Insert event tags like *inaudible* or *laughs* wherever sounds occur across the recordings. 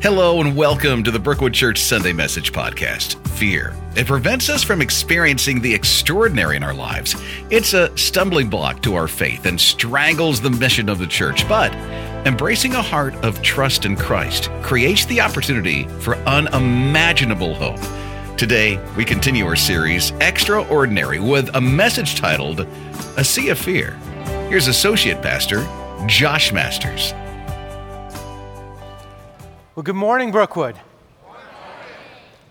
Hello and welcome to the Brookwood Church Sunday Message Podcast. Fear. It prevents us from experiencing the extraordinary in our lives. It's a stumbling block to our faith and strangles the mission of the church. But embracing a heart of trust in Christ creates the opportunity for unimaginable hope. Today, we continue our series, Extraordinary, with a message titled, A Sea of Fear. Here's Associate Pastor Josh Masters. Well, good morning, Brookwood.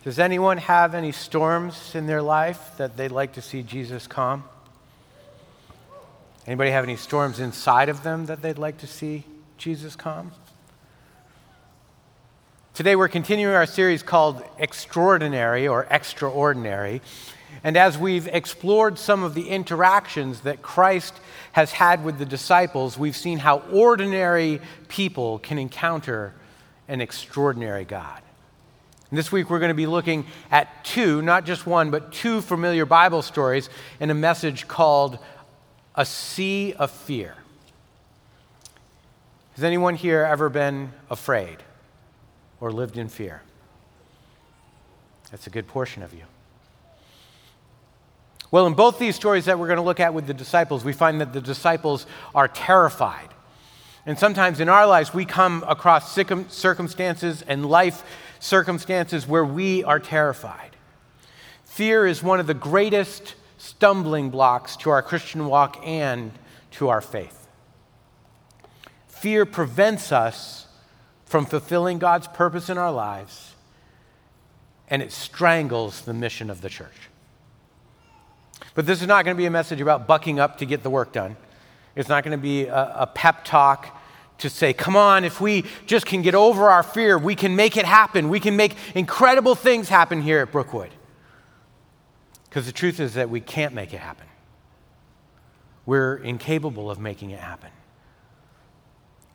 Does anyone have any storms in their life that they'd like to see Jesus calm? Anybody have any storms inside of them that they'd like to see Jesus calm? Today we're continuing our series called Extraordinary or Extraordinary. And as we've explored some of the interactions that Christ has had with the disciples, we've seen how ordinary people can encounter an extraordinary God. And this week we're going to be looking at two, not just one, but two familiar Bible stories in a message called A Sea of Fear. Has anyone here ever been afraid or lived in fear? That's a good portion of you. Well, in both these stories that we're going to look at with the disciples, we find that the disciples are terrified. And sometimes in our lives, we come across circumstances and life circumstances where we are terrified. Fear is one of the greatest stumbling blocks to our Christian walk and to our faith. Fear prevents us from fulfilling God's purpose in our lives, and it strangles the mission of the church. But this is not going to be a message about bucking up to get the work done. It's not going to be a, a pep talk to say, come on, if we just can get over our fear, we can make it happen. We can make incredible things happen here at Brookwood. Because the truth is that we can't make it happen. We're incapable of making it happen.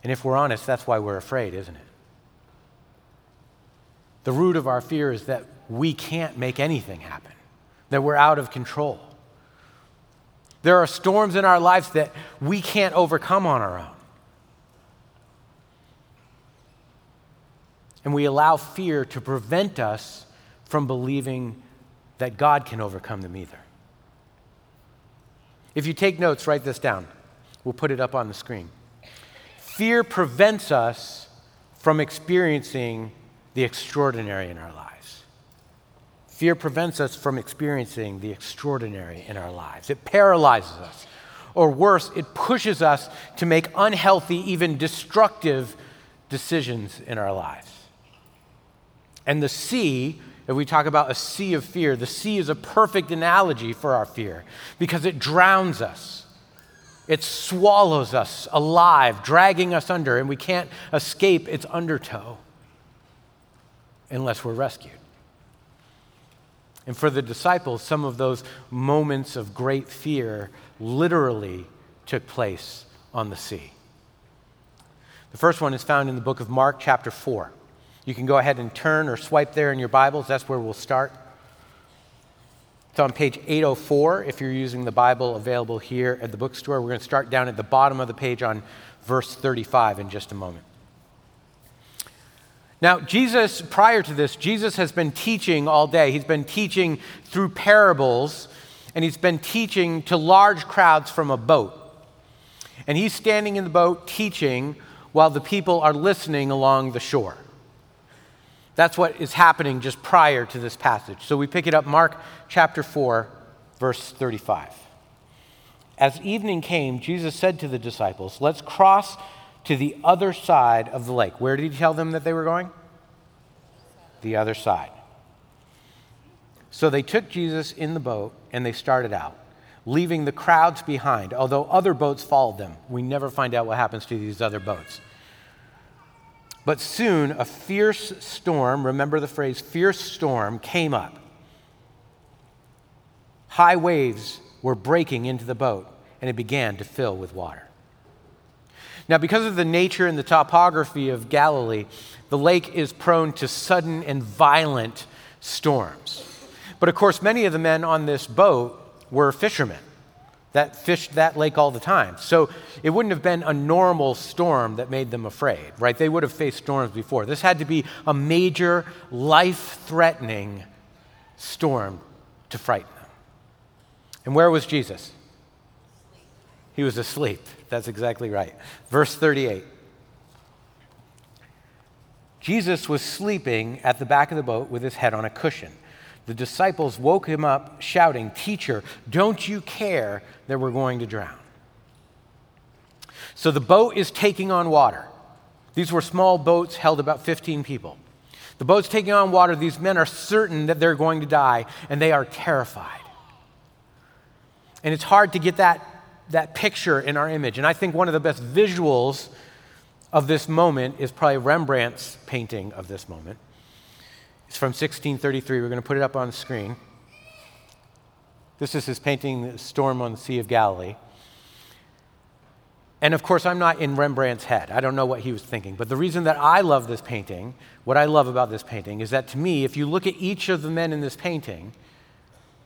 And if we're honest, that's why we're afraid, isn't it? The root of our fear is that we can't make anything happen, that we're out of control. There are storms in our lives that we can't overcome on our own. And we allow fear to prevent us from believing that God can overcome them either. If you take notes, write this down. We'll put it up on the screen. Fear prevents us from experiencing the extraordinary in our lives. Fear prevents us from experiencing the extraordinary in our lives. It paralyzes us. Or worse, it pushes us to make unhealthy, even destructive decisions in our lives. And the sea, if we talk about a sea of fear, the sea is a perfect analogy for our fear because it drowns us. It swallows us alive, dragging us under, and we can't escape its undertow unless we're rescued. And for the disciples, some of those moments of great fear literally took place on the sea. The first one is found in the book of Mark, chapter 4. You can go ahead and turn or swipe there in your Bibles. That's where we'll start. It's on page 804 if you're using the Bible available here at the bookstore. We're going to start down at the bottom of the page on verse 35 in just a moment. Now, Jesus, prior to this, Jesus has been teaching all day. He's been teaching through parables, and he's been teaching to large crowds from a boat. And he's standing in the boat teaching while the people are listening along the shore. That's what is happening just prior to this passage. So we pick it up, Mark chapter 4, verse 35. As evening came, Jesus said to the disciples, Let's cross to the other side of the lake. Where did he tell them that they were going? The other side. So they took Jesus in the boat and they started out, leaving the crowds behind, although other boats followed them. We never find out what happens to these other boats. But soon a fierce storm, remember the phrase fierce storm, came up. High waves were breaking into the boat, and it began to fill with water. Now, because of the nature and the topography of Galilee, the lake is prone to sudden and violent storms. But of course, many of the men on this boat were fishermen. That fished that lake all the time. So it wouldn't have been a normal storm that made them afraid, right? They would have faced storms before. This had to be a major, life threatening storm to frighten them. And where was Jesus? He was asleep. That's exactly right. Verse 38. Jesus was sleeping at the back of the boat with his head on a cushion. The disciples woke him up, shouting, Teacher, don't you care that we're going to drown? So the boat is taking on water. These were small boats, held about 15 people. The boat's taking on water. These men are certain that they're going to die, and they are terrified. And it's hard to get that, that picture in our image. And I think one of the best visuals of this moment is probably Rembrandt's painting of this moment. It's from 1633. We're going to put it up on the screen. This is his painting, Storm on the Sea of Galilee. And of course, I'm not in Rembrandt's head. I don't know what he was thinking. But the reason that I love this painting, what I love about this painting, is that to me, if you look at each of the men in this painting,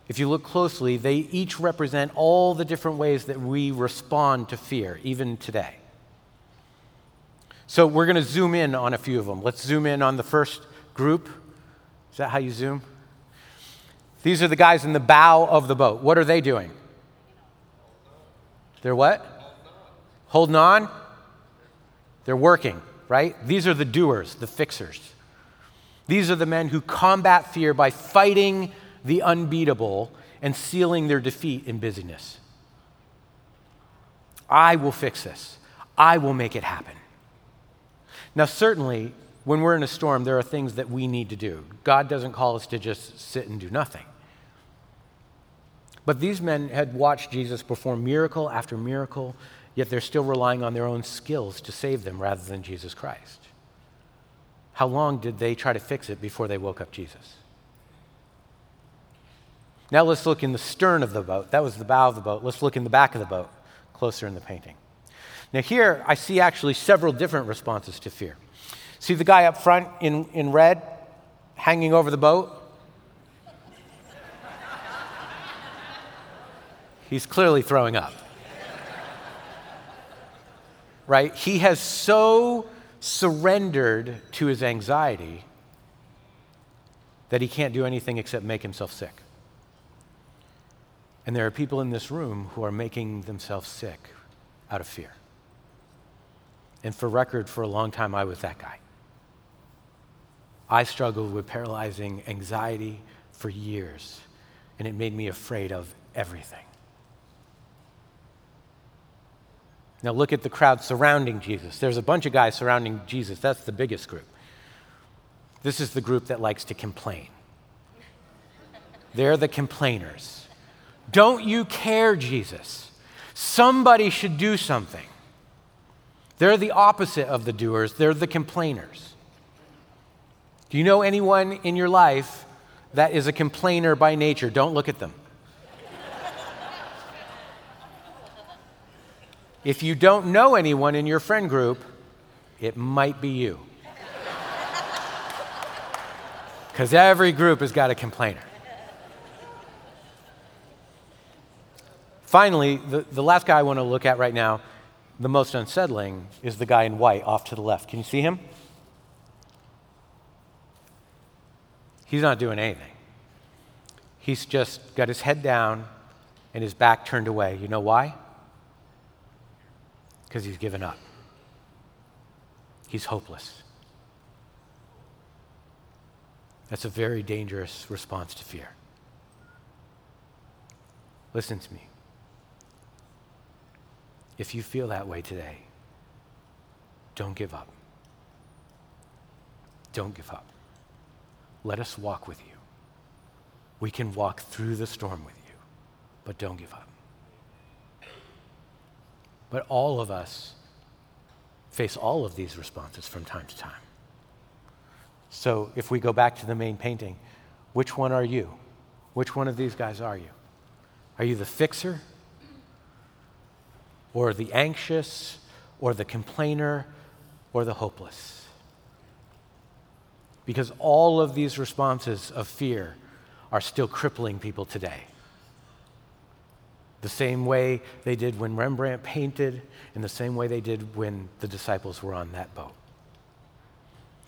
if you look closely, they each represent all the different ways that we respond to fear, even today. So we're going to zoom in on a few of them. Let's zoom in on the first group. Is that how you zoom? These are the guys in the bow of the boat. What are they doing? They're what? Holding on? They're working, right? These are the doers, the fixers. These are the men who combat fear by fighting the unbeatable and sealing their defeat in busyness. I will fix this. I will make it happen. Now, certainly, when we're in a storm, there are things that we need to do. God doesn't call us to just sit and do nothing. But these men had watched Jesus perform miracle after miracle, yet they're still relying on their own skills to save them rather than Jesus Christ. How long did they try to fix it before they woke up Jesus? Now let's look in the stern of the boat. That was the bow of the boat. Let's look in the back of the boat, closer in the painting. Now, here I see actually several different responses to fear. See the guy up front in, in red hanging over the boat? He's clearly throwing up. Right? He has so surrendered to his anxiety that he can't do anything except make himself sick. And there are people in this room who are making themselves sick out of fear. And for record, for a long time, I was that guy. I struggled with paralyzing anxiety for years, and it made me afraid of everything. Now, look at the crowd surrounding Jesus. There's a bunch of guys surrounding Jesus. That's the biggest group. This is the group that likes to complain. They're the complainers. Don't you care, Jesus? Somebody should do something. They're the opposite of the doers, they're the complainers. Do you know anyone in your life that is a complainer by nature? Don't look at them. if you don't know anyone in your friend group, it might be you. Because every group has got a complainer. Finally, the, the last guy I want to look at right now, the most unsettling, is the guy in white off to the left. Can you see him? He's not doing anything. He's just got his head down and his back turned away. You know why? Because he's given up. He's hopeless. That's a very dangerous response to fear. Listen to me. If you feel that way today, don't give up. Don't give up. Let us walk with you. We can walk through the storm with you, but don't give up. But all of us face all of these responses from time to time. So if we go back to the main painting, which one are you? Which one of these guys are you? Are you the fixer? Or the anxious? Or the complainer? Or the hopeless? Because all of these responses of fear are still crippling people today. the same way they did when Rembrandt painted, in the same way they did when the disciples were on that boat.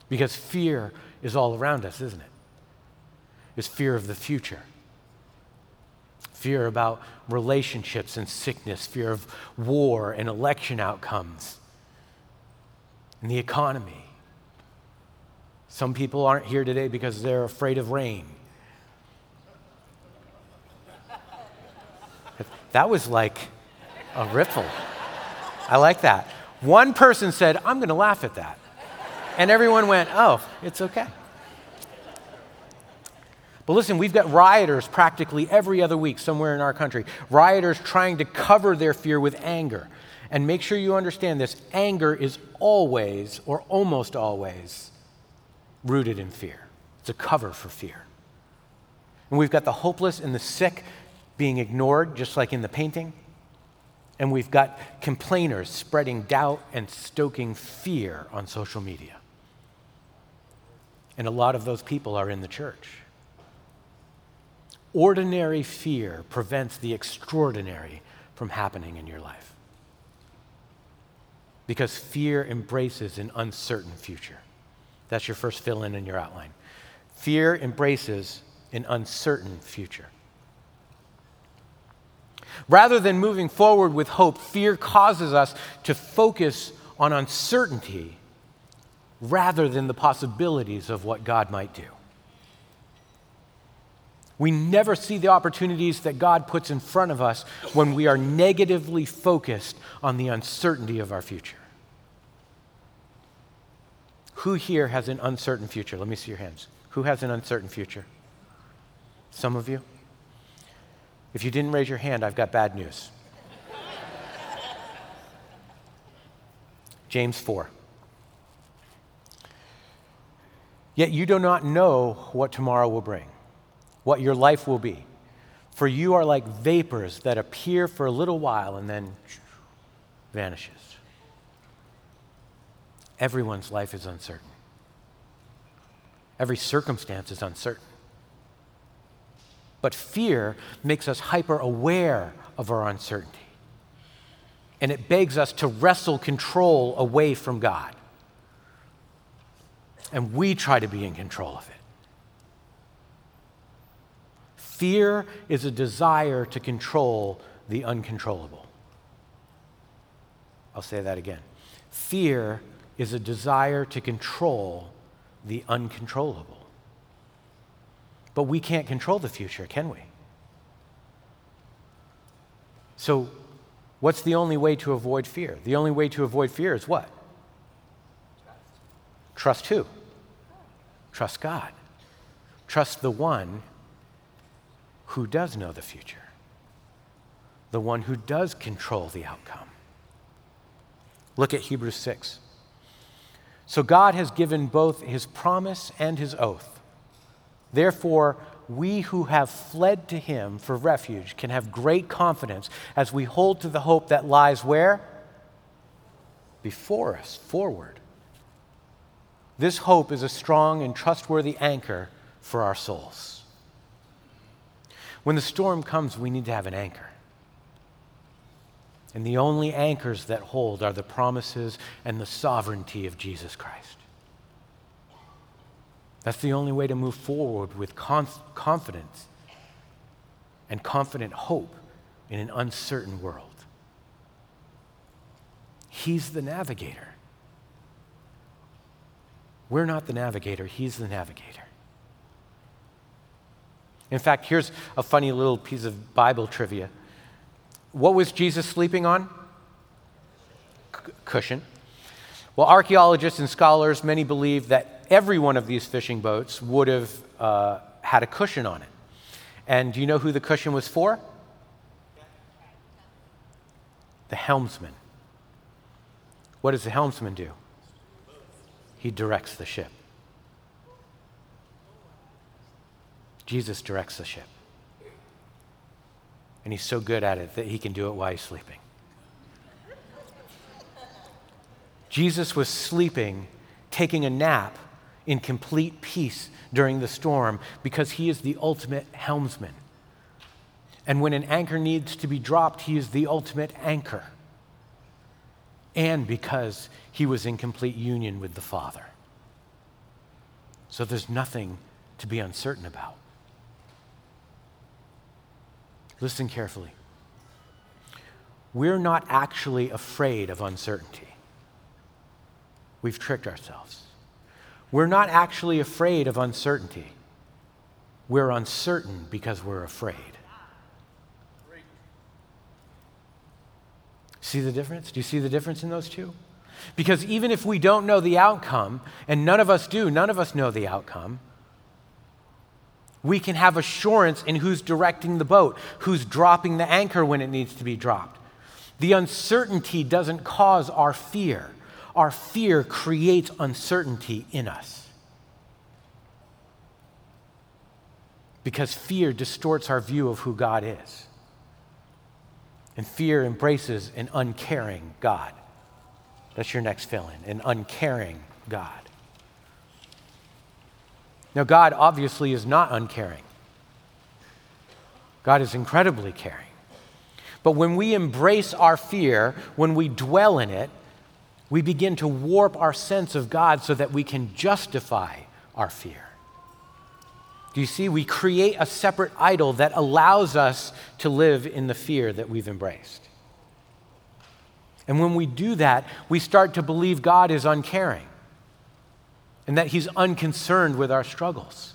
Because fear is all around us, isn't it? It's fear of the future. Fear about relationships and sickness, fear of war and election outcomes, and the economy. Some people aren't here today because they're afraid of rain. That was like a ripple. I like that. One person said, I'm going to laugh at that. And everyone went, oh, it's okay. But listen, we've got rioters practically every other week somewhere in our country. Rioters trying to cover their fear with anger. And make sure you understand this anger is always, or almost always, rooted in fear. It's a cover for fear. And we've got the hopeless and the sick being ignored, just like in the painting. And we've got complainers spreading doubt and stoking fear on social media. And a lot of those people are in the church. Ordinary fear prevents the extraordinary from happening in your life. Because fear embraces an uncertain future. That's your first fill in in your outline. Fear embraces an uncertain future. Rather than moving forward with hope, fear causes us to focus on uncertainty rather than the possibilities of what God might do. We never see the opportunities that God puts in front of us when we are negatively focused on the uncertainty of our future. Who here has an uncertain future? Let me see your hands. Who has an uncertain future? Some of you? If you didn't raise your hand, I've got bad news. *laughs* James 4. Yet you do not know what tomorrow will bring, what your life will be. For you are like vapors that appear for a little while and then vanishes. Everyone's life is uncertain. Every circumstance is uncertain. But fear makes us hyper aware of our uncertainty. And it begs us to wrestle control away from God. And we try to be in control of it. Fear is a desire to control the uncontrollable. I'll say that again. Fear is a desire to control the uncontrollable. But we can't control the future, can we? So, what's the only way to avoid fear? The only way to avoid fear is what? Trust who? Trust God. Trust the one who does know the future, the one who does control the outcome. Look at Hebrews 6. So, God has given both his promise and his oath. Therefore, we who have fled to him for refuge can have great confidence as we hold to the hope that lies where? Before us, forward. This hope is a strong and trustworthy anchor for our souls. When the storm comes, we need to have an anchor. And the only anchors that hold are the promises and the sovereignty of Jesus Christ. That's the only way to move forward with conf- confidence and confident hope in an uncertain world. He's the navigator. We're not the navigator, He's the navigator. In fact, here's a funny little piece of Bible trivia. What was Jesus sleeping on? C- cushion. Well, archaeologists and scholars, many believe that every one of these fishing boats would have uh, had a cushion on it. And do you know who the cushion was for? The helmsman. What does the helmsman do? He directs the ship. Jesus directs the ship. And he's so good at it that he can do it while he's sleeping. Jesus was sleeping, taking a nap in complete peace during the storm because he is the ultimate helmsman. And when an anchor needs to be dropped, he is the ultimate anchor. And because he was in complete union with the Father. So there's nothing to be uncertain about. Listen carefully. We're not actually afraid of uncertainty. We've tricked ourselves. We're not actually afraid of uncertainty. We're uncertain because we're afraid. See the difference? Do you see the difference in those two? Because even if we don't know the outcome, and none of us do, none of us know the outcome, we can have assurance in who's directing the boat, who's dropping the anchor when it needs to be dropped. The uncertainty doesn't cause our fear, our fear creates uncertainty in us. Because fear distorts our view of who God is. And fear embraces an uncaring God. That's your next fill in an uncaring God. Now, God obviously is not uncaring, God is incredibly caring. But when we embrace our fear, when we dwell in it, we begin to warp our sense of God so that we can justify our fear. Do you see? We create a separate idol that allows us to live in the fear that we've embraced. And when we do that, we start to believe God is uncaring and that He's unconcerned with our struggles.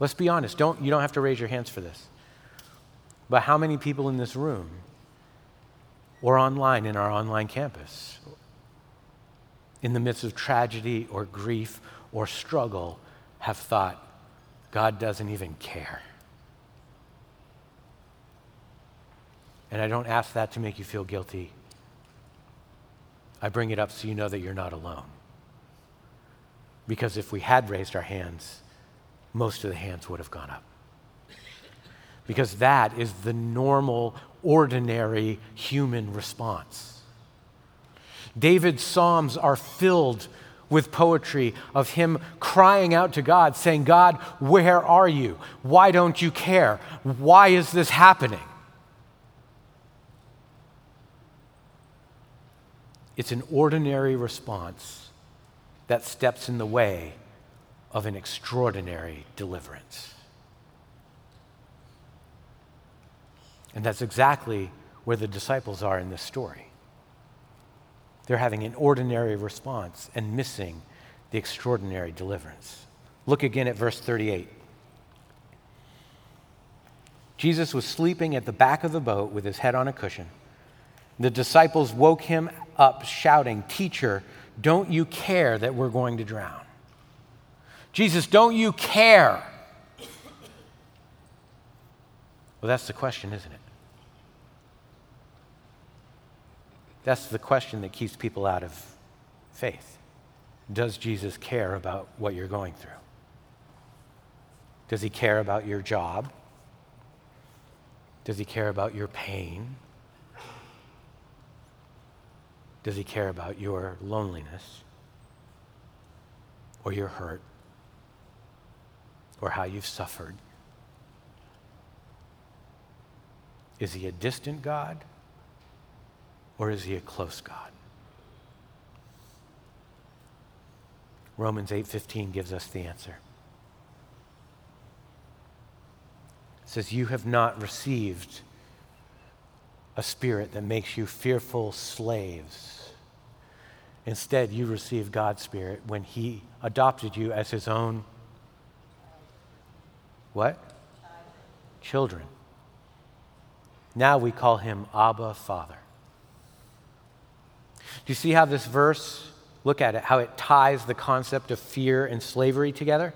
Let's be honest, don't, you don't have to raise your hands for this. But how many people in this room or online in our online campus, in the midst of tragedy or grief or struggle, have thought, God doesn't even care? And I don't ask that to make you feel guilty. I bring it up so you know that you're not alone. Because if we had raised our hands, most of the hands would have gone up. Because that is the normal, ordinary human response. David's Psalms are filled with poetry of him crying out to God, saying, God, where are you? Why don't you care? Why is this happening? It's an ordinary response that steps in the way of an extraordinary deliverance. And that's exactly where the disciples are in this story. They're having an ordinary response and missing the extraordinary deliverance. Look again at verse 38. Jesus was sleeping at the back of the boat with his head on a cushion. The disciples woke him up, shouting, Teacher, don't you care that we're going to drown? Jesus, don't you care? Well, that's the question, isn't it? That's the question that keeps people out of faith. Does Jesus care about what you're going through? Does he care about your job? Does he care about your pain? Does he care about your loneliness or your hurt or how you've suffered? Is he a distant God or is he a close God? Romans 8:15 gives us the answer. It says you have not received a spirit that makes you fearful slaves. Instead, you received God's spirit when He adopted you as His own. What? Children. Now we call Him Abba Father. Do you see how this verse, look at it, how it ties the concept of fear and slavery together?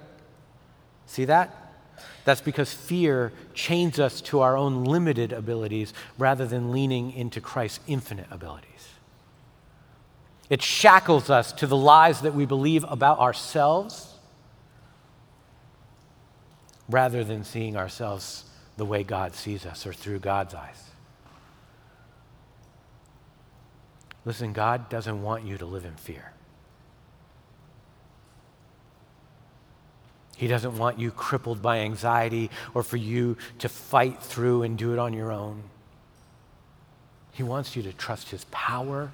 See that? That's because fear chains us to our own limited abilities rather than leaning into Christ's infinite abilities. It shackles us to the lies that we believe about ourselves rather than seeing ourselves the way God sees us or through God's eyes. Listen, God doesn't want you to live in fear. He doesn't want you crippled by anxiety or for you to fight through and do it on your own. He wants you to trust His power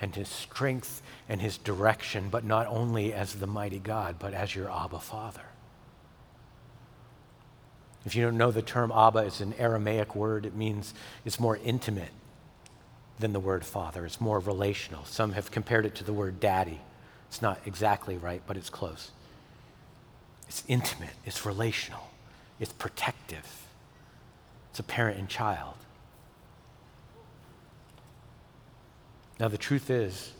and His strength and His direction, but not only as the mighty God, but as your Abba Father. If you don't know the term Abba, it's an Aramaic word. It means it's more intimate than the word father, it's more relational. Some have compared it to the word daddy. It's not exactly right, but it's close. It's intimate, it's relational, it's protective, it's a parent and child. Now, the truth is,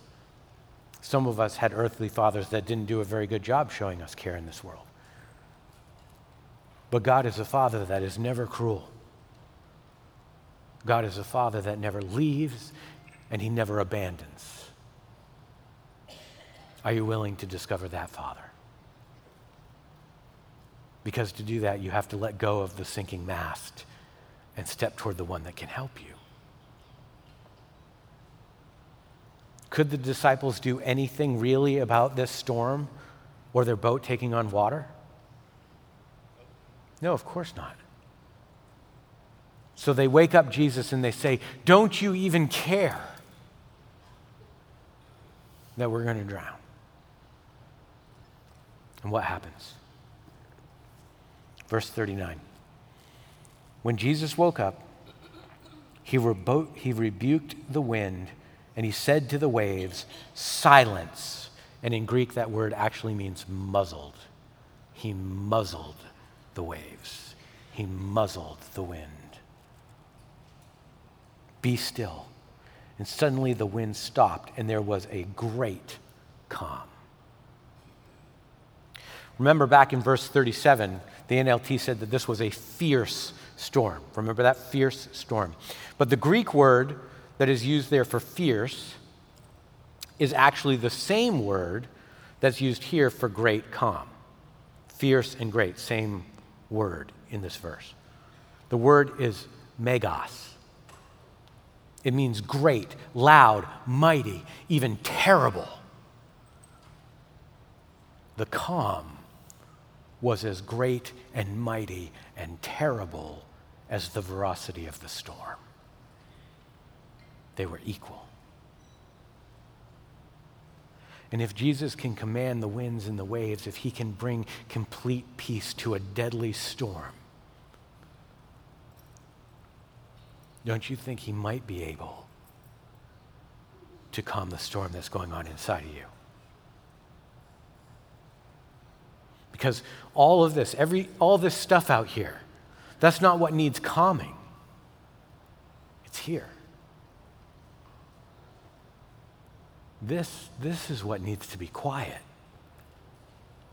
some of us had earthly fathers that didn't do a very good job showing us care in this world. But God is a father that is never cruel. God is a father that never leaves and he never abandons. Are you willing to discover that father? Because to do that, you have to let go of the sinking mast and step toward the one that can help you. Could the disciples do anything really about this storm or their boat taking on water? No, of course not. So they wake up Jesus and they say, Don't you even care that we're going to drown? And what happens? Verse 39. When Jesus woke up, he, he rebuked the wind and he said to the waves, Silence. And in Greek, that word actually means muzzled. He muzzled the waves, he muzzled the wind. Be still. And suddenly the wind stopped, and there was a great calm. Remember back in verse 37, the NLT said that this was a fierce storm. Remember that fierce storm. But the Greek word that is used there for fierce is actually the same word that's used here for great calm. Fierce and great, same word in this verse. The word is megas. It means great, loud, mighty, even terrible. The calm was as great and mighty and terrible as the veracity of the storm. They were equal. And if Jesus can command the winds and the waves, if he can bring complete peace to a deadly storm, don't you think he might be able to calm the storm that's going on inside of you? Because all of this, every, all this stuff out here, that's not what needs calming. It's here. This, this is what needs to be quiet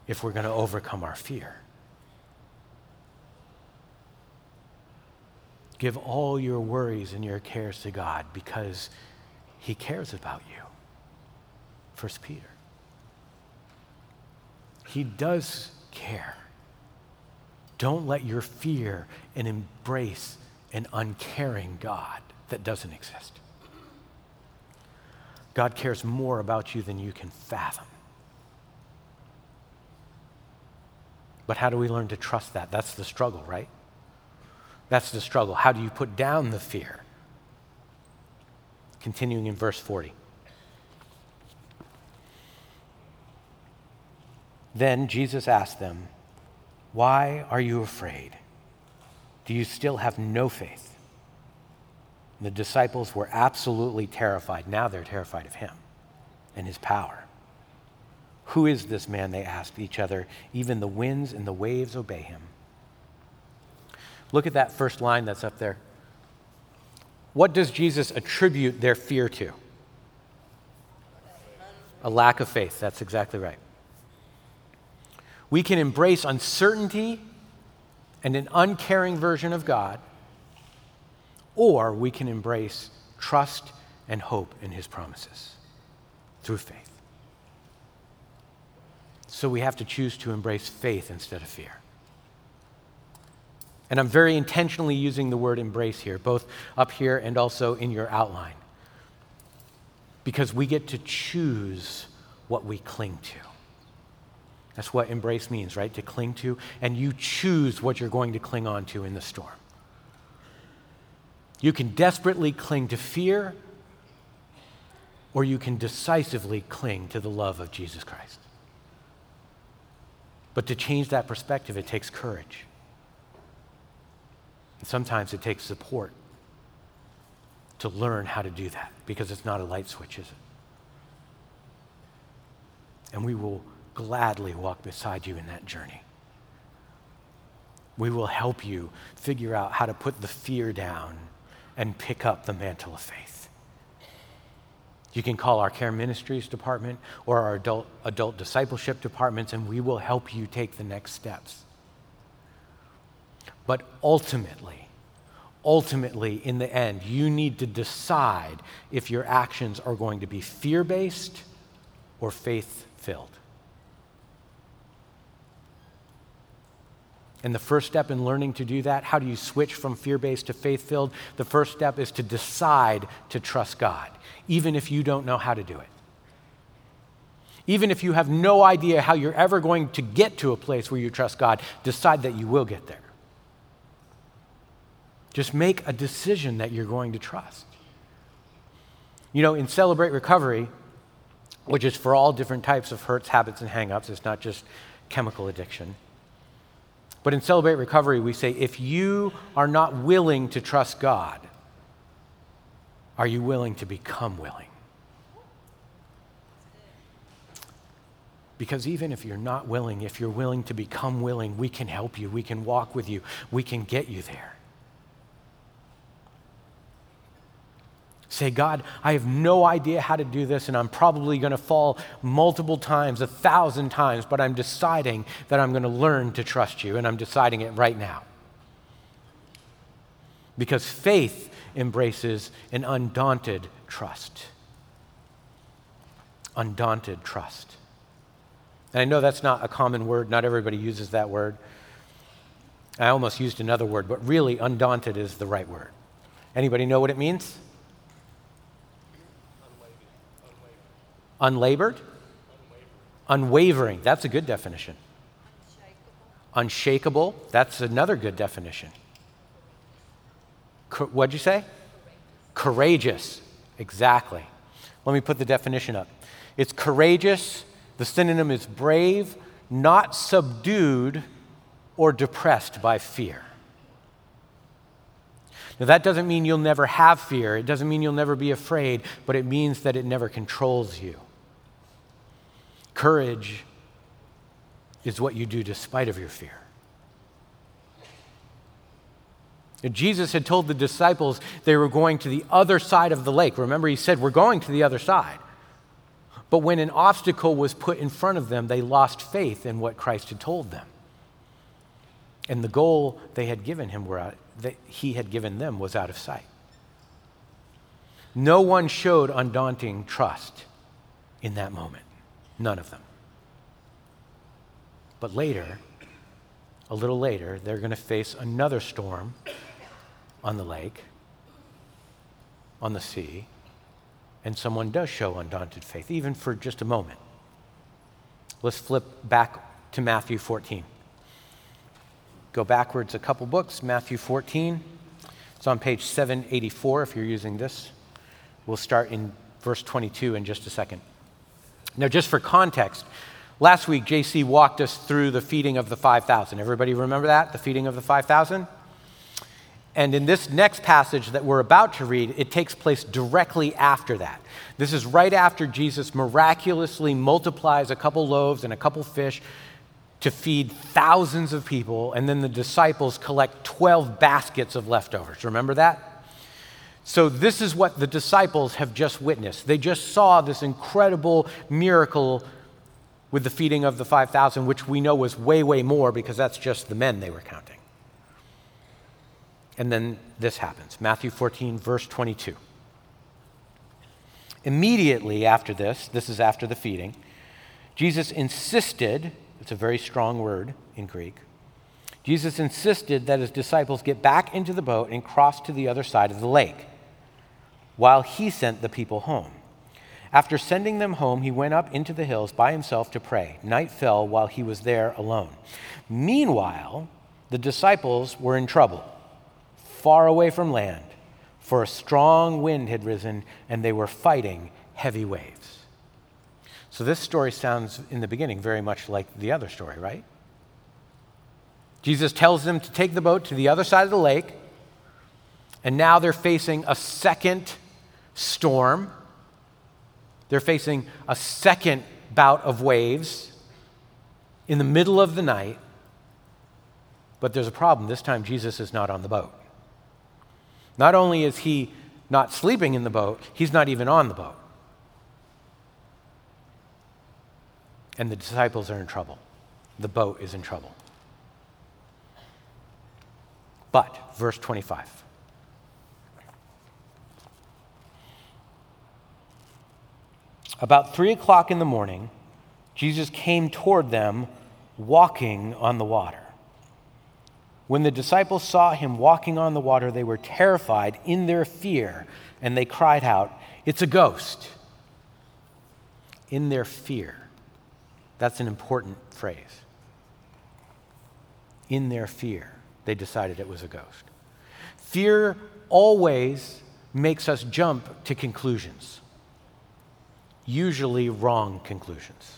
if we're going to overcome our fear. Give all your worries and your cares to God because He cares about you. First Peter. He does care. Don't let your fear and embrace an uncaring God that doesn't exist. God cares more about you than you can fathom. But how do we learn to trust that? That's the struggle, right? That's the struggle. How do you put down the fear? Continuing in verse 40. Then Jesus asked them, Why are you afraid? Do you still have no faith? The disciples were absolutely terrified. Now they're terrified of him and his power. Who is this man? They asked each other. Even the winds and the waves obey him. Look at that first line that's up there. What does Jesus attribute their fear to? A lack of faith. That's exactly right. We can embrace uncertainty and an uncaring version of God or we can embrace trust and hope in his promises through faith. So we have to choose to embrace faith instead of fear. And I'm very intentionally using the word embrace here, both up here and also in your outline, because we get to choose what we cling to. That's what embrace means, right? To cling to, and you choose what you're going to cling on to in the storm. You can desperately cling to fear, or you can decisively cling to the love of Jesus Christ. But to change that perspective, it takes courage. And sometimes it takes support to learn how to do that because it's not a light switch, is it? And we will gladly walk beside you in that journey. We will help you figure out how to put the fear down and pick up the mantle of faith. You can call our care ministries department or our adult, adult discipleship departments, and we will help you take the next steps. But ultimately, ultimately, in the end, you need to decide if your actions are going to be fear based or faith filled. And the first step in learning to do that, how do you switch from fear based to faith filled? The first step is to decide to trust God, even if you don't know how to do it. Even if you have no idea how you're ever going to get to a place where you trust God, decide that you will get there. Just make a decision that you're going to trust. You know, in Celebrate Recovery, which is for all different types of hurts, habits, and hangups, it's not just chemical addiction but in Celebrate Recovery, we say if you are not willing to trust God, are you willing to become willing? Because even if you're not willing, if you're willing to become willing, we can help you, we can walk with you, we can get you there. Say, God, I have no idea how to do this, and I'm probably going to fall multiple times, a thousand times, but I'm deciding that I'm going to learn to trust you, and I'm deciding it right now. Because faith embraces an undaunted trust. Undaunted trust. And I know that's not a common word, not everybody uses that word. I almost used another word, but really, undaunted is the right word. Anybody know what it means? Unlabored? Unwavering. That's a good definition. Unshakable. Unshakable. That's another good definition. Co- what'd you say? Courageous. courageous. Exactly. Let me put the definition up. It's courageous. The synonym is brave, not subdued or depressed by fear. Now, that doesn't mean you'll never have fear. It doesn't mean you'll never be afraid, but it means that it never controls you. Courage is what you do despite of your fear. Jesus had told the disciples they were going to the other side of the lake. Remember, he said, We're going to the other side. But when an obstacle was put in front of them, they lost faith in what Christ had told them. And the goal they had given him were out, that he had given them was out of sight. No one showed undaunting trust in that moment. None of them. But later, a little later, they're going to face another storm on the lake, on the sea, and someone does show undaunted faith, even for just a moment. Let's flip back to Matthew 14. Go backwards a couple books, Matthew 14. It's on page 784 if you're using this. We'll start in verse 22 in just a second. Now, just for context, last week JC walked us through the feeding of the 5,000. Everybody remember that? The feeding of the 5,000? And in this next passage that we're about to read, it takes place directly after that. This is right after Jesus miraculously multiplies a couple loaves and a couple fish to feed thousands of people, and then the disciples collect 12 baskets of leftovers. Remember that? So, this is what the disciples have just witnessed. They just saw this incredible miracle with the feeding of the 5,000, which we know was way, way more because that's just the men they were counting. And then this happens Matthew 14, verse 22. Immediately after this, this is after the feeding, Jesus insisted, it's a very strong word in Greek, Jesus insisted that his disciples get back into the boat and cross to the other side of the lake while he sent the people home. After sending them home, he went up into the hills by himself to pray. Night fell while he was there alone. Meanwhile, the disciples were in trouble, far away from land, for a strong wind had risen and they were fighting heavy waves. So, this story sounds in the beginning very much like the other story, right? Jesus tells them to take the boat to the other side of the lake, and now they're facing a second storm. They're facing a second bout of waves in the middle of the night. But there's a problem. This time, Jesus is not on the boat. Not only is he not sleeping in the boat, he's not even on the boat. And the disciples are in trouble. The boat is in trouble. But, verse 25. About three o'clock in the morning, Jesus came toward them walking on the water. When the disciples saw him walking on the water, they were terrified in their fear, and they cried out, It's a ghost! In their fear. That's an important phrase. In their fear, they decided it was a ghost. Fear always makes us jump to conclusions, usually wrong conclusions.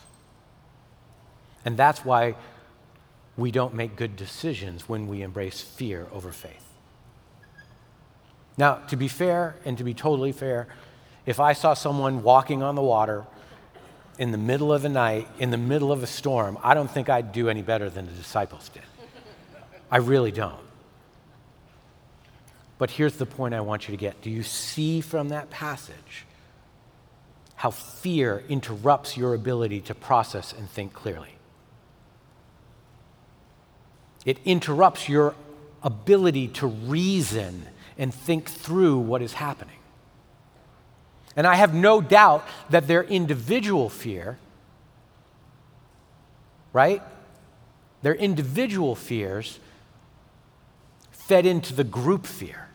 And that's why we don't make good decisions when we embrace fear over faith. Now, to be fair and to be totally fair, if I saw someone walking on the water in the middle of the night, in the middle of a storm, I don't think I'd do any better than the disciples did. I really don't. But here's the point I want you to get. Do you see from that passage how fear interrupts your ability to process and think clearly? It interrupts your ability to reason and think through what is happening. And I have no doubt that their individual fear, right? Their individual fears fed into the group fear.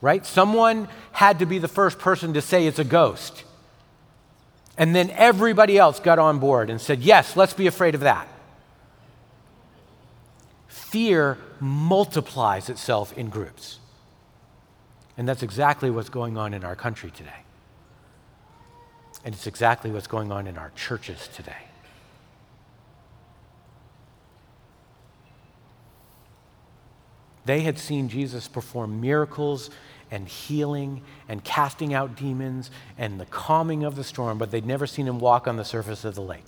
Right? Someone had to be the first person to say it's a ghost. And then everybody else got on board and said, yes, let's be afraid of that fear multiplies itself in groups. And that's exactly what's going on in our country today. And it's exactly what's going on in our churches today. They had seen Jesus perform miracles and healing and casting out demons and the calming of the storm, but they'd never seen him walk on the surface of the lake.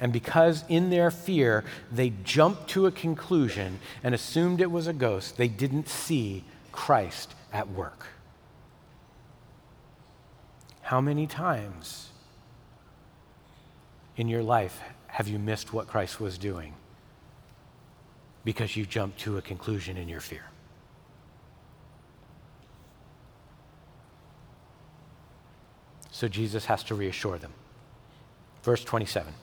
And because in their fear they jumped to a conclusion and assumed it was a ghost, they didn't see Christ at work. How many times in your life have you missed what Christ was doing because you jumped to a conclusion in your fear? So Jesus has to reassure them. Verse 27.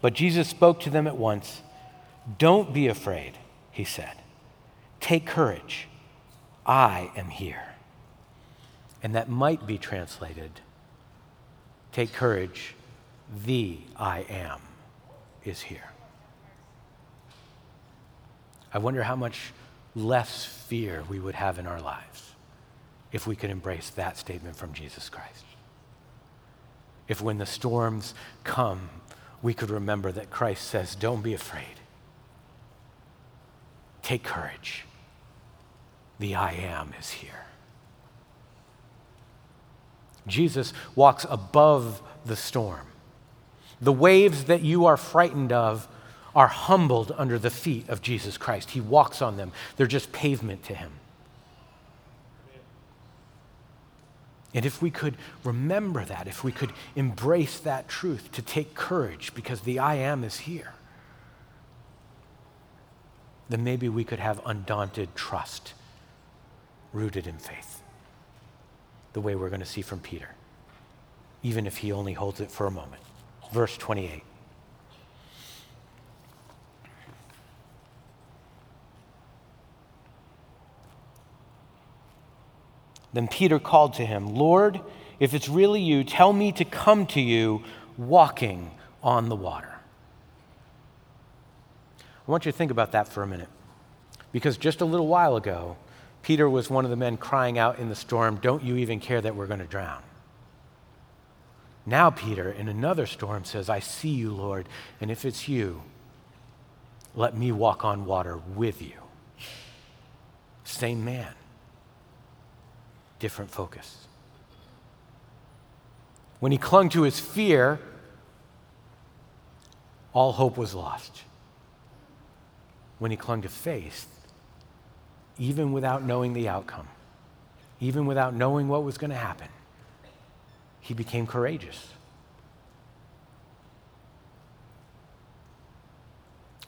But Jesus spoke to them at once. Don't be afraid, he said. Take courage. I am here. And that might be translated Take courage. The I am is here. I wonder how much less fear we would have in our lives if we could embrace that statement from Jesus Christ. If when the storms come, we could remember that Christ says, Don't be afraid. Take courage. The I am is here. Jesus walks above the storm. The waves that you are frightened of are humbled under the feet of Jesus Christ. He walks on them, they're just pavement to him. And if we could remember that, if we could embrace that truth, to take courage because the I am is here, then maybe we could have undaunted trust rooted in faith, the way we're going to see from Peter, even if he only holds it for a moment verse 28. Then Peter called to him, Lord, if it's really you, tell me to come to you walking on the water. I want you to think about that for a minute. Because just a little while ago, Peter was one of the men crying out in the storm, Don't you even care that we're going to drown? Now, Peter, in another storm, says, I see you, Lord, and if it's you, let me walk on water with you. Same man, different focus. When he clung to his fear, all hope was lost. When he clung to faith, even without knowing the outcome, even without knowing what was going to happen, he became courageous.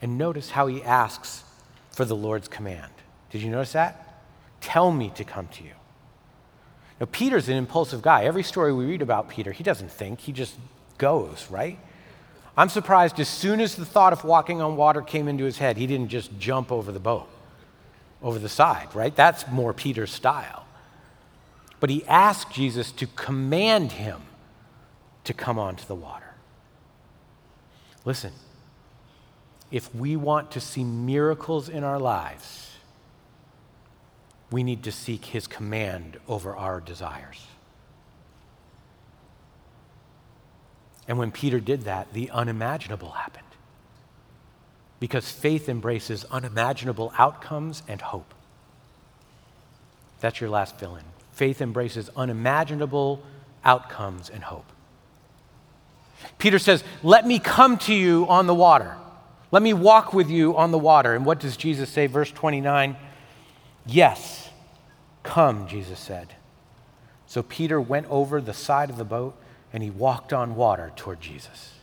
And notice how he asks for the Lord's command. Did you notice that? Tell me to come to you. Now, Peter's an impulsive guy. Every story we read about Peter, he doesn't think, he just goes, right? I'm surprised as soon as the thought of walking on water came into his head, he didn't just jump over the boat, over the side, right? That's more Peter's style. But he asked Jesus to command him to come onto the water. Listen, if we want to see miracles in our lives, we need to seek his command over our desires. And when Peter did that, the unimaginable happened. Because faith embraces unimaginable outcomes and hope. That's your last fill in. Faith embraces unimaginable outcomes and hope. Peter says, Let me come to you on the water. Let me walk with you on the water. And what does Jesus say? Verse 29 Yes, come, Jesus said. So Peter went over the side of the boat and he walked on water toward Jesus.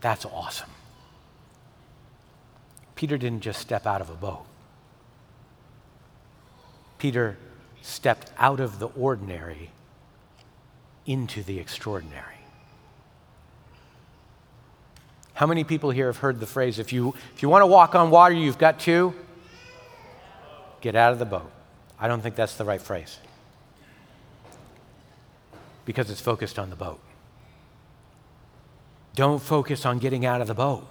That's awesome. Peter didn't just step out of a boat, Peter stepped out of the ordinary into the extraordinary. How many people here have heard the phrase if you, if you want to walk on water, you've got to get out of the boat? I don't think that's the right phrase because it's focused on the boat. Don't focus on getting out of the boat.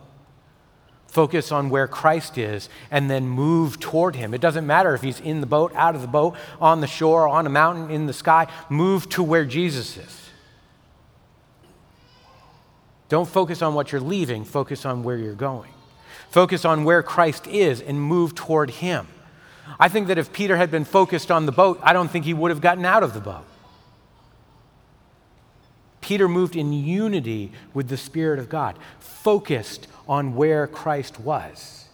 Focus on where Christ is and then move toward him. It doesn't matter if he's in the boat, out of the boat, on the shore, on a mountain, in the sky. Move to where Jesus is. Don't focus on what you're leaving, focus on where you're going. Focus on where Christ is and move toward him. I think that if Peter had been focused on the boat, I don't think he would have gotten out of the boat. Peter moved in unity with the Spirit of God, focused on where Christ was.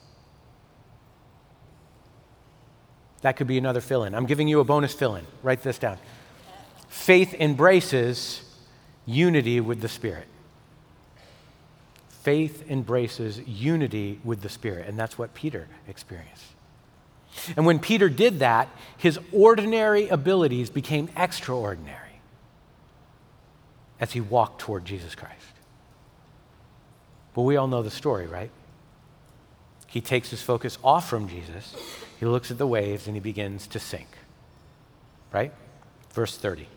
That could be another fill in. I'm giving you a bonus fill in. Write this down. Faith embraces unity with the Spirit faith embraces unity with the Spirit. And that's what Peter experienced. And when Peter did that, his ordinary abilities became extraordinary as he walked toward Jesus Christ. But we all know the story, right? He takes his focus off from Jesus, he looks at the waves, and he begins to sink. Right? Verse 30.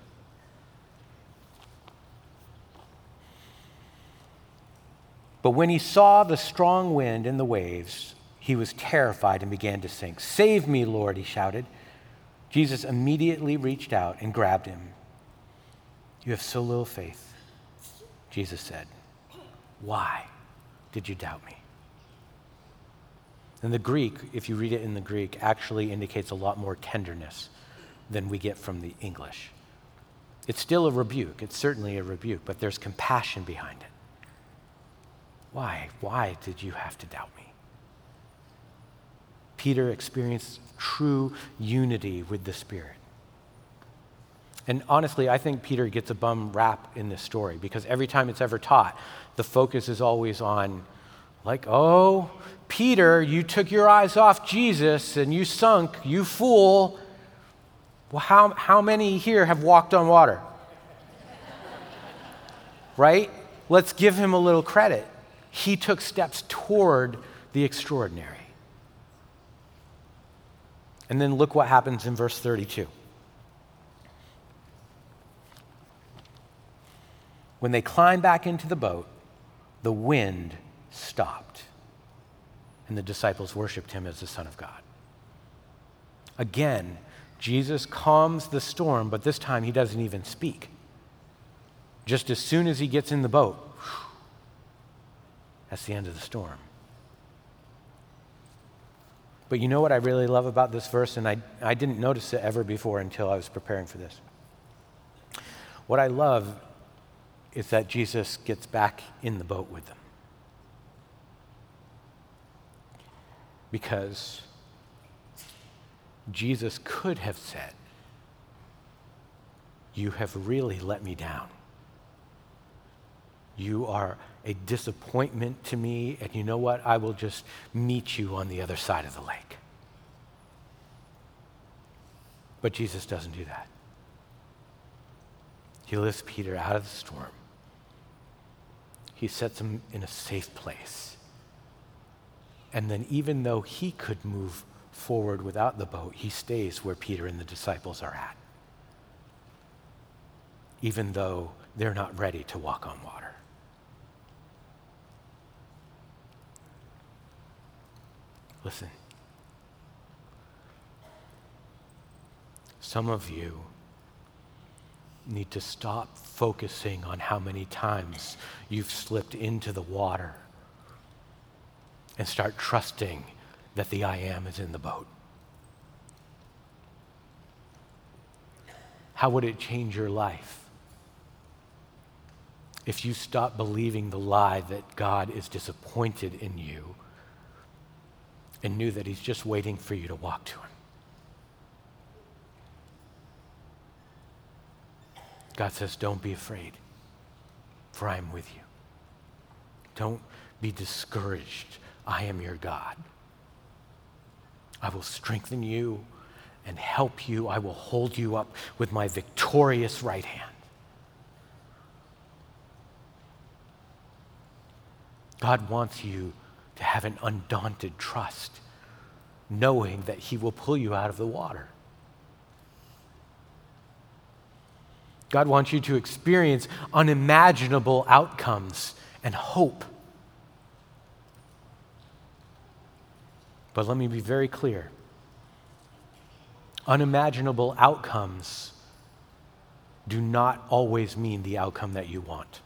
But when he saw the strong wind and the waves, he was terrified and began to sink. Save me, Lord, he shouted. Jesus immediately reached out and grabbed him. You have so little faith, Jesus said. Why did you doubt me? And the Greek, if you read it in the Greek, actually indicates a lot more tenderness than we get from the English. It's still a rebuke. It's certainly a rebuke, but there's compassion behind it. Why? Why did you have to doubt me? Peter experienced true unity with the Spirit. And honestly, I think Peter gets a bum rap in this story because every time it's ever taught, the focus is always on, like, oh, Peter, you took your eyes off Jesus and you sunk, you fool. Well, how, how many here have walked on water? right? Let's give him a little credit he took steps toward the extraordinary. And then look what happens in verse 32. When they climbed back into the boat, the wind stopped, and the disciples worshiped him as the Son of God. Again, Jesus calms the storm, but this time he doesn't even speak. Just as soon as he gets in the boat, that's the end of the storm. But you know what I really love about this verse, and I, I didn't notice it ever before until I was preparing for this. What I love is that Jesus gets back in the boat with them. Because Jesus could have said, You have really let me down. You are a disappointment to me, and you know what? I will just meet you on the other side of the lake. But Jesus doesn't do that. He lifts Peter out of the storm. He sets him in a safe place. And then, even though he could move forward without the boat, he stays where Peter and the disciples are at, even though they're not ready to walk on water. Listen, some of you need to stop focusing on how many times you've slipped into the water and start trusting that the I am is in the boat. How would it change your life if you stop believing the lie that God is disappointed in you and knew that He's just waiting for you to walk to Him? God says, Don't be afraid, for I am with you. Don't be discouraged. I am your God. I will strengthen you and help you. I will hold you up with my victorious right hand. God wants you to have an undaunted trust, knowing that He will pull you out of the water. God wants you to experience unimaginable outcomes and hope. But let me be very clear unimaginable outcomes do not always mean the outcome that you want.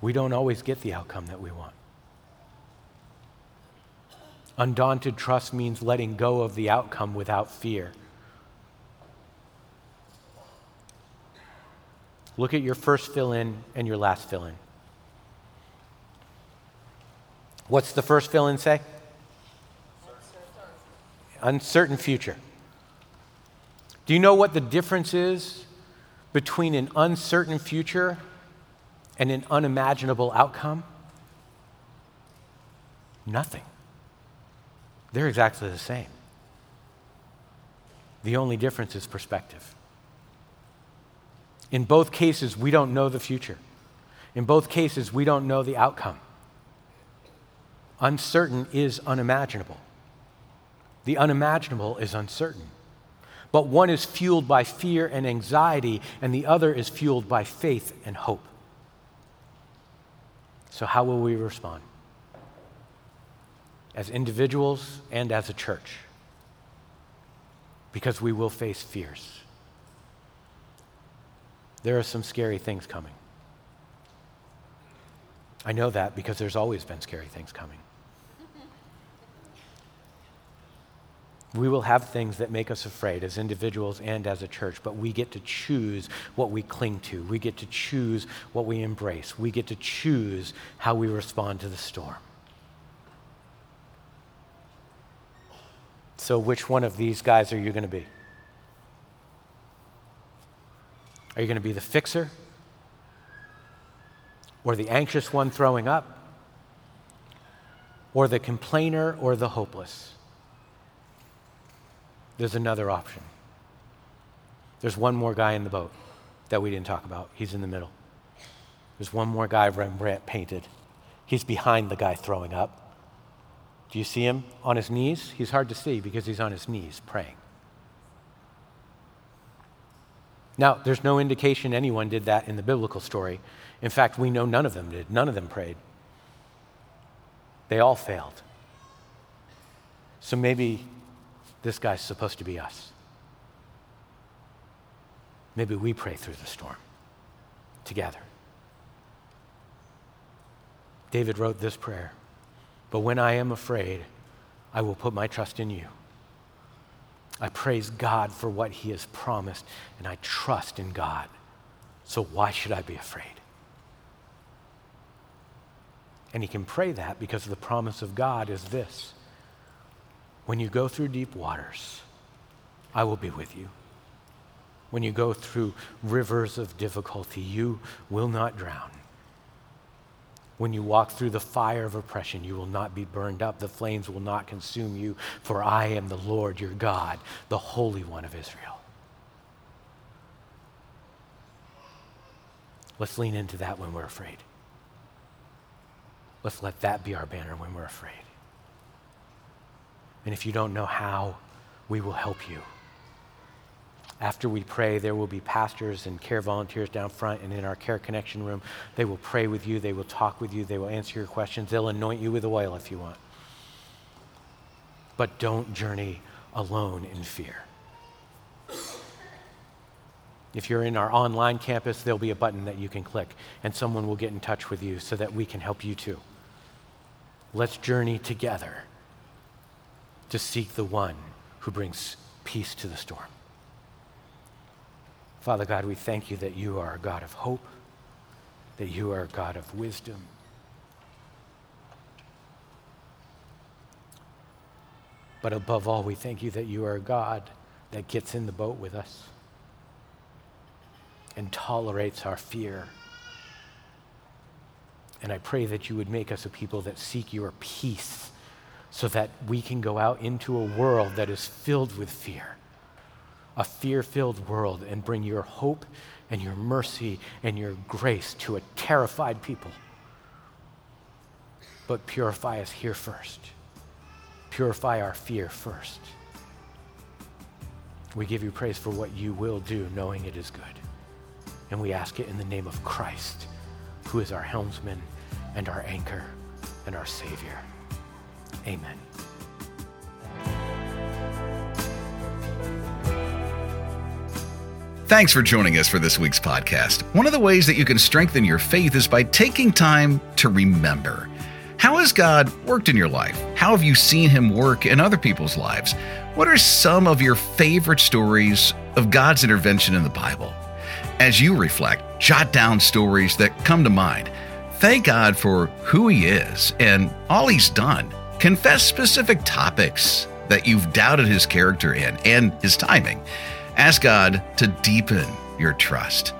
We don't always get the outcome that we want. Undaunted trust means letting go of the outcome without fear. Look at your first fill in and your last fill in. What's the first fill in say? Uncertain future. Do you know what the difference is between an uncertain future and an unimaginable outcome? Nothing. They're exactly the same. The only difference is perspective. In both cases, we don't know the future. In both cases, we don't know the outcome. Uncertain is unimaginable. The unimaginable is uncertain. But one is fueled by fear and anxiety, and the other is fueled by faith and hope. So, how will we respond? As individuals and as a church. Because we will face fears there are some scary things coming. I know that because there's always been scary things coming. We will have things that make us afraid as individuals and as a church, but we get to choose what we cling to. We get to choose what we embrace. We get to choose how we respond to the storm. So, which one of these guys are you going to be? Are you going to be the fixer? Or the anxious one throwing up? Or the complainer or the hopeless? There's another option. There's one more guy in the boat that we didn't talk about. He's in the middle. There's one more guy Rembrandt painted. He's behind the guy throwing up. Do you see him on his knees? He's hard to see because he's on his knees praying. Now, there's no indication anyone did that in the biblical story. In fact, we know none of them did. None of them prayed. They all failed. So maybe this guy's supposed to be us. Maybe we pray through the storm together. David wrote this prayer But when I am afraid, I will put my trust in you. I praise God for what He has promised, and I trust in God. So why should I be afraid? And he can pray that because the promise of God is this when you go through deep waters, I will be with you. When you go through rivers of difficulty, you will not drown. When you walk through the fire of oppression, you will not be burned up. The flames will not consume you, for I am the Lord your God, the Holy One of Israel. Let's lean into that when we're afraid. Let's let that be our banner when we're afraid. And if you don't know how, we will help you. After we pray, there will be pastors and care volunteers down front and in our care connection room. They will pray with you, they will talk with you, they will answer your questions, they'll anoint you with oil if you want. But don't journey alone in fear. If you're in our online campus, there'll be a button that you can click, and someone will get in touch with you so that we can help you too. Let's journey together to seek the one who brings peace to the storm. Father God, we thank you that you are a God of hope, that you are a God of wisdom. But above all, we thank you that you are a God that gets in the boat with us and tolerates our fear. And I pray that you would make us a people that seek your peace so that we can go out into a world that is filled with fear a fear filled world and bring your hope and your mercy and your grace to a terrified people. But purify us here first. Purify our fear first. We give you praise for what you will do, knowing it is good. And we ask it in the name of Christ, who is our helmsman and our anchor and our Savior. Amen. Thanks for joining us for this week's podcast. One of the ways that you can strengthen your faith is by taking time to remember. How has God worked in your life? How have you seen Him work in other people's lives? What are some of your favorite stories of God's intervention in the Bible? As you reflect, jot down stories that come to mind. Thank God for who He is and all He's done. Confess specific topics that you've doubted His character in and His timing. Ask God to deepen your trust.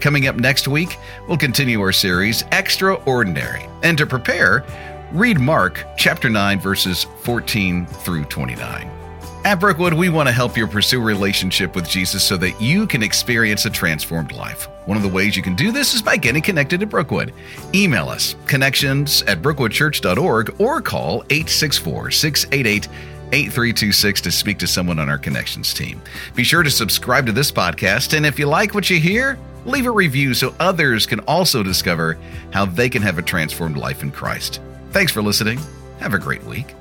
Coming up next week, we'll continue our series, Extraordinary. And to prepare, read Mark chapter 9, verses 14 through 29. At Brookwood, we want to help you pursue a relationship with Jesus so that you can experience a transformed life. One of the ways you can do this is by getting connected to Brookwood. Email us, connections at brookwoodchurch.org, or call 864 688 8326 to speak to someone on our connections team. Be sure to subscribe to this podcast, and if you like what you hear, leave a review so others can also discover how they can have a transformed life in Christ. Thanks for listening. Have a great week.